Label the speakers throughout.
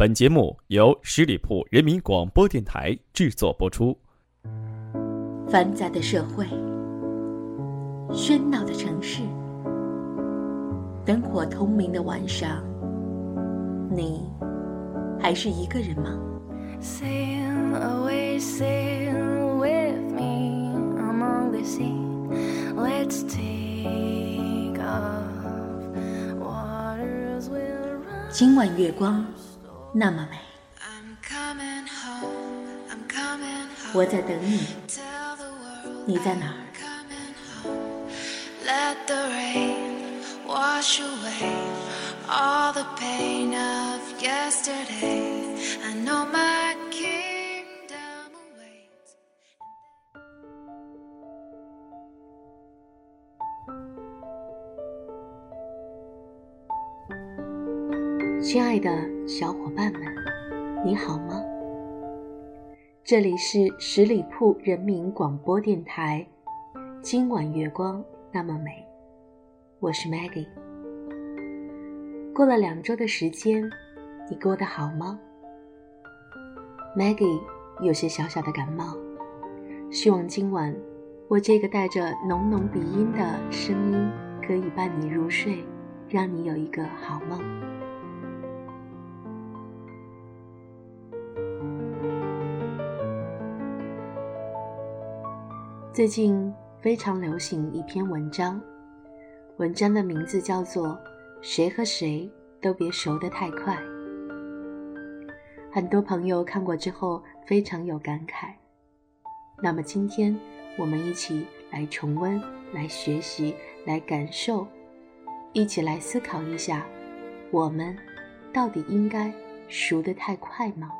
Speaker 1: 本节目由十里铺人民广播电台制作播出。
Speaker 2: 繁杂的社会，喧闹的城市，灯火通明的晚上，你还是一个人吗？今晚月光那么美，我在等你，你在哪儿？亲爱的小伙伴们，你好吗？这里是十里铺人民广播电台。今晚月光那么美，我是 Maggie。过了两周的时间，你过得好吗？Maggie 有些小小的感冒，希望今晚我这个带着浓浓鼻音的声音可以伴你入睡，让你有一个好梦。最近非常流行一篇文章，文章的名字叫做《谁和谁都别熟得太快》。很多朋友看过之后非常有感慨。那么今天我们一起来重温、来学习、来感受，一起来思考一下：我们到底应该熟得太快吗？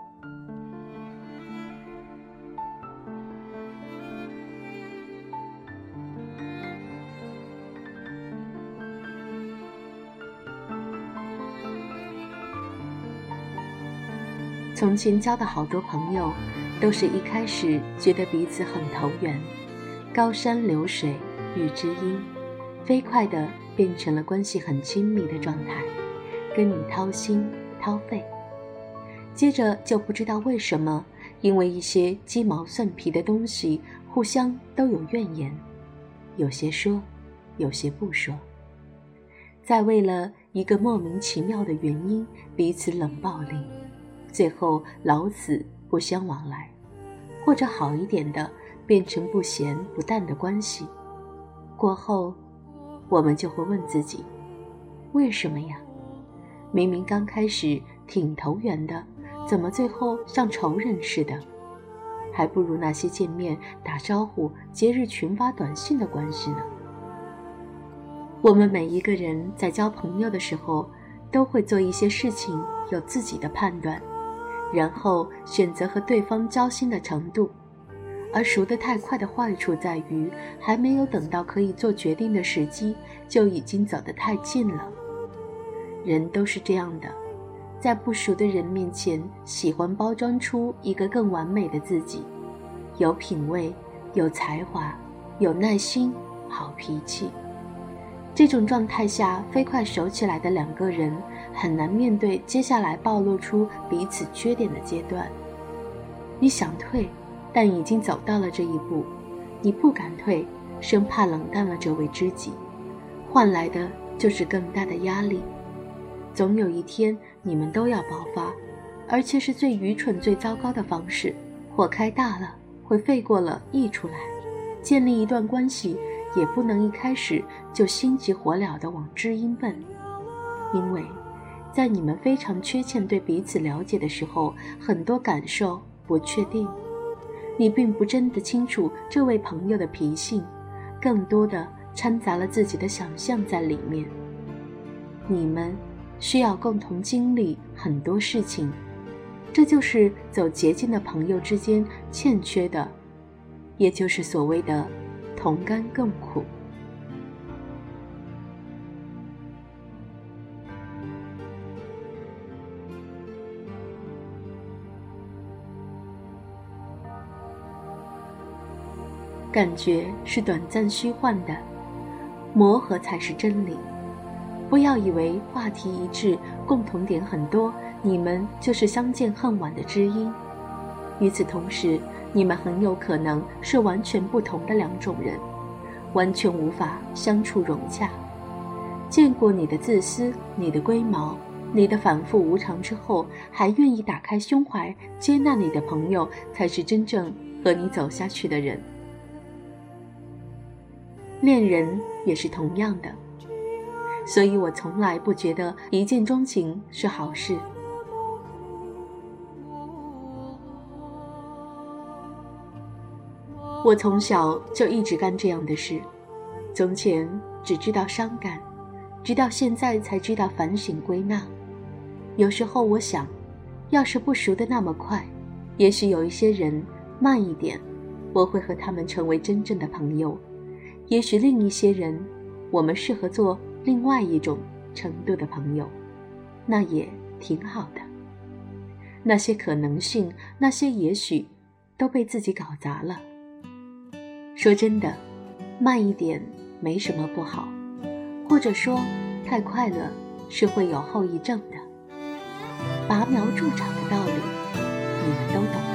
Speaker 2: 从前交的好多朋友，都是一开始觉得彼此很投缘，高山流水遇知音，飞快的变成了关系很亲密的状态，跟你掏心掏肺。接着就不知道为什么，因为一些鸡毛蒜皮的东西，互相都有怨言，有些说，有些不说，再为了一个莫名其妙的原因，彼此冷暴力。最后老死不相往来，或者好一点的，变成不咸不淡的关系。过后，我们就会问自己：为什么呀？明明刚开始挺投缘的，怎么最后像仇人似的？还不如那些见面打招呼、节日群发短信的关系呢。我们每一个人在交朋友的时候，都会做一些事情，有自己的判断。然后选择和对方交心的程度，而熟得太快的坏处在于，还没有等到可以做决定的时机，就已经走得太近了。人都是这样的，在不熟的人面前，喜欢包装出一个更完美的自己，有品味、有才华、有耐心、好脾气。这种状态下，飞快熟起来的两个人。很难面对接下来暴露出彼此缺点的阶段。你想退，但已经走到了这一步，你不敢退，生怕冷淡了这位知己，换来的就是更大的压力。总有一天，你们都要爆发，而且是最愚蠢、最糟糕的方式。火开大了，会沸过了溢出来。建立一段关系，也不能一开始就心急火燎地往知音奔，因为。在你们非常缺欠对彼此了解的时候，很多感受不确定，你并不真的清楚这位朋友的脾性，更多的掺杂了自己的想象在里面。你们需要共同经历很多事情，这就是走捷径的朋友之间欠缺的，也就是所谓的同甘共苦。感觉是短暂虚幻的，磨合才是真理。不要以为话题一致、共同点很多你们就是相见恨晚的知音。与此同时，你们很有可能是完全不同的两种人，完全无法相处融洽。见过你的自私，你的龟毛。你的反复无常之后，还愿意打开胸怀接纳你的朋友，才是真正和你走下去的人。恋人也是同样的，所以我从来不觉得一见钟情是好事。我从小就一直干这样的事，从前只知道伤感，直到现在才知道反省归纳。有时候我想，要是不熟的那么快，也许有一些人慢一点，我会和他们成为真正的朋友；也许另一些人，我们适合做另外一种程度的朋友，那也挺好的。那些可能性，那些也许，都被自己搞砸了。说真的，慢一点没什么不好，或者说，太快了是会有后遗症的。拔苗助长的道理，你们都懂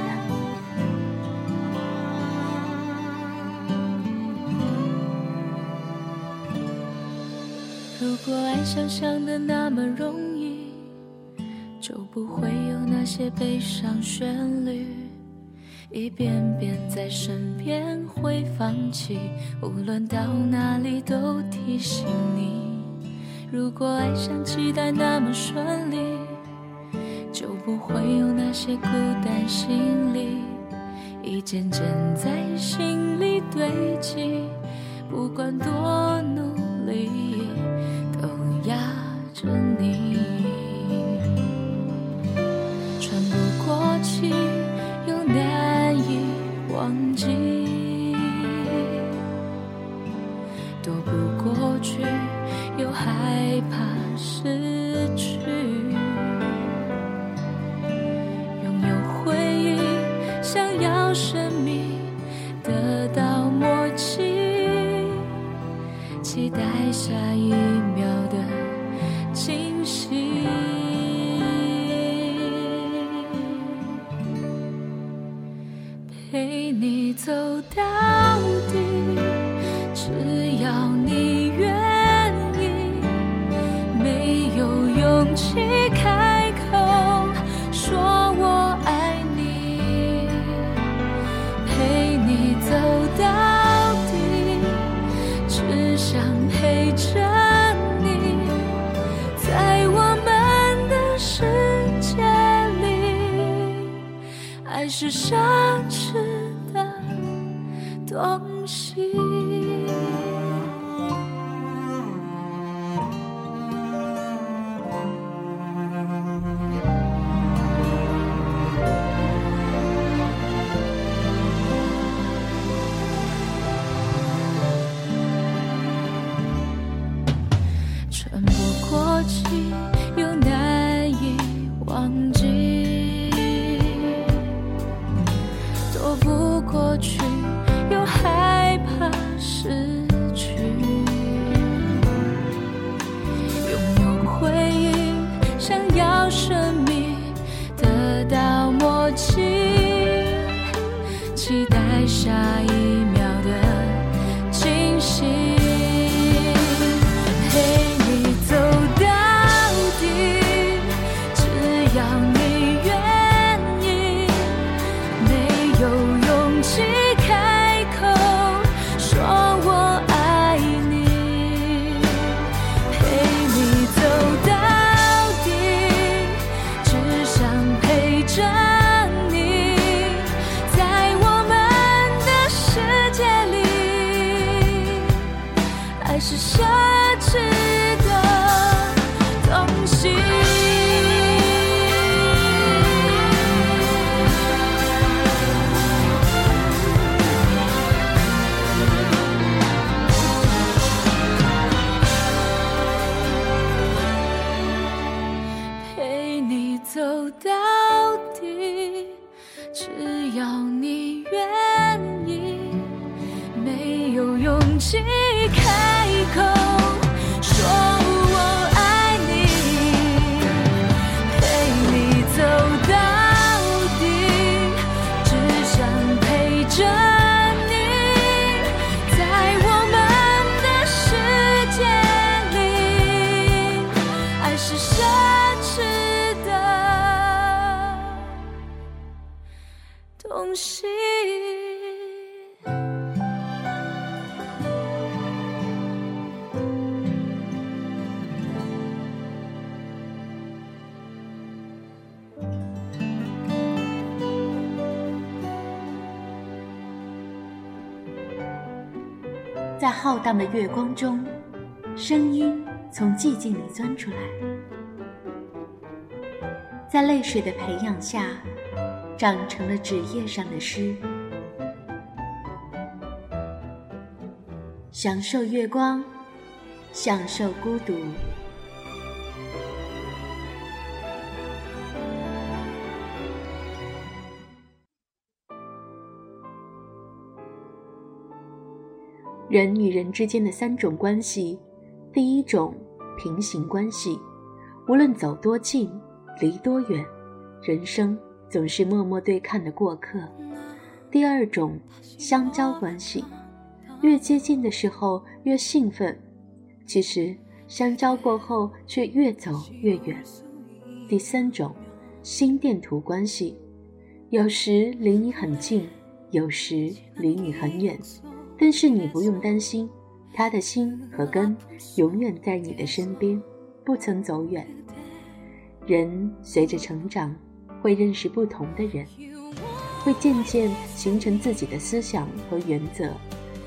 Speaker 3: 想象的那么容易，就不会有那些悲伤旋律，一遍遍在身边会放弃，无论到哪里都提醒你。如果爱像期待那么顺利。就不会有那些孤单心理，一件件在心里堆积，不管多努力，压着你。喘不过气，又难以忘记，陪你走到底，是奢侈的东西。还是奢侈的东西，陪你走到底，只要你愿意，没有勇气看。你。
Speaker 2: 在浩荡的月光中，声音从寂静里钻出来，在泪水的培养下，长成了纸页上的诗。享受月光，享受孤独。人与人之间的三种关系，第一种平行关系，无论走多近，离多远，人生总是默默对看的过客。第二种相交关系，越接近的时候越兴奋，其实相交过后却越走越远。第三种心电图关系，有时离你很近，有时离你很远。但是你不用担心，他的心和根永远在你的身边，不曾走远。人随着成长，会认识不同的人，会渐渐形成自己的思想和原则、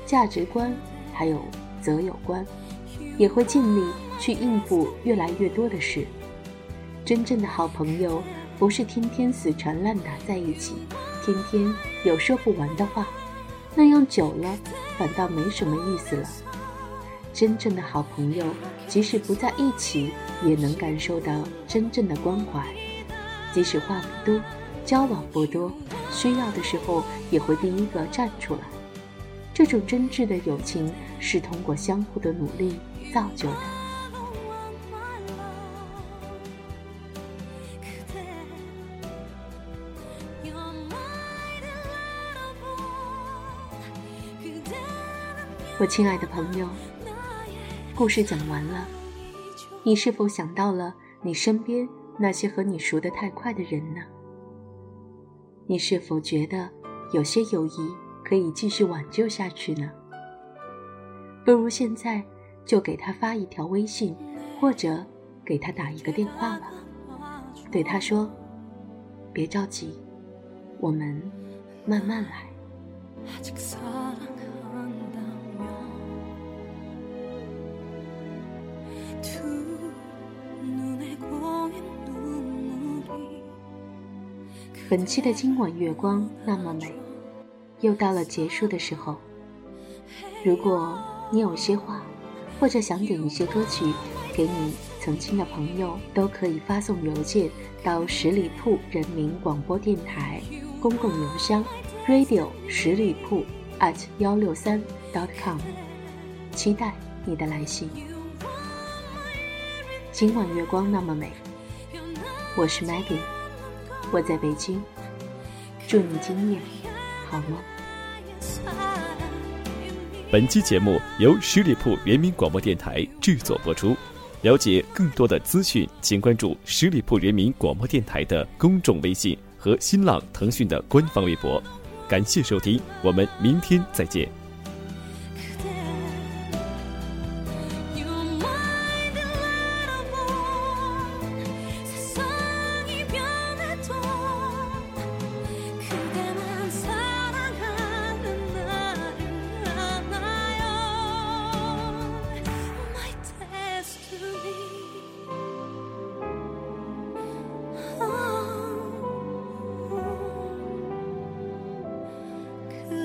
Speaker 2: 价值观，还有择友观，也会尽力去应付越来越多的事。真正的好朋友，不是天天死缠烂打在一起，天天有说不完的话。那样久了，反倒没什么意思了。真正的好朋友，即使不在一起，也能感受到真正的关怀。即使话不多，交往不多，需要的时候也会第一个站出来。这种真挚的友情，是通过相互的努力造就的。我亲爱的朋友，故事讲完了，你是否想到了你身边那些和你熟得太快的人呢？你是否觉得有些友谊可以继续挽救下去呢？不如现在就给他发一条微信，或者给他打一个电话吧，对他说：“别着急，我们慢慢来。”本期的今晚月光那么美，又到了结束的时候。如果你有些话，或者想点一些歌曲给你曾经的朋友，都可以发送邮件到十里铺人民广播电台公共邮箱 radio 十里铺 at 幺六三 dot com，期待你的来信。今晚月光那么美，我是 Maggie。我在北京，祝你今夜好梦。
Speaker 1: 本期节目由十里铺人民广播电台制作播出。了解更多的资讯，请关注十里铺人民广播电台的公众微信和新浪、腾讯的官方微博。感谢收听，我们明天再见。